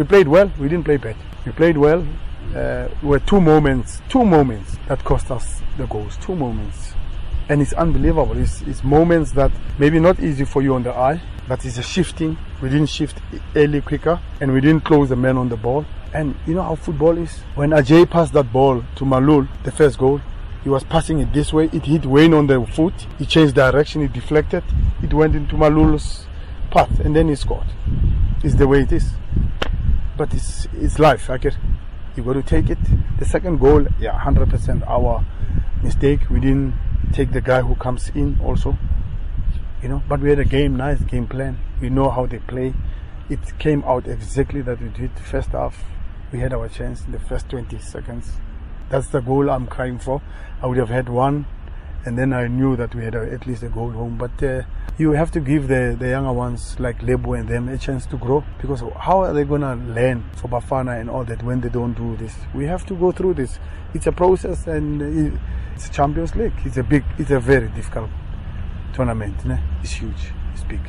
We played well. We didn't play bad. We played well. Uh, were two moments, two moments that cost us the goals. Two moments, and it's unbelievable. It's, it's moments that maybe not easy for you on the eye, but it's a shifting. We didn't shift early quicker, and we didn't close the man on the ball. And you know how football is. When Ajay passed that ball to Maaloul, the first goal, he was passing it this way. It hit Wayne on the foot. He changed direction. It deflected. It went into Maaloul's path, and then he scored. It's the way it is. But it's it's life. Get. You got to take it. The second goal, yeah, hundred percent our mistake. We didn't take the guy who comes in also. You know, but we had a game, nice game plan. We know how they play. It came out exactly that we did first half. We had our chance in the first 20 seconds. That's the goal I'm crying for. I would have had one, and then I knew that we had a, at least a goal home. But uh, you have to give the, the younger ones like Lebo and them a chance to grow because how are they going to learn for Bafana and all that when they don't do this? We have to go through this. It's a process and it's a Champions League. It's a big, it's a very difficult tournament. Né? It's huge. It's big.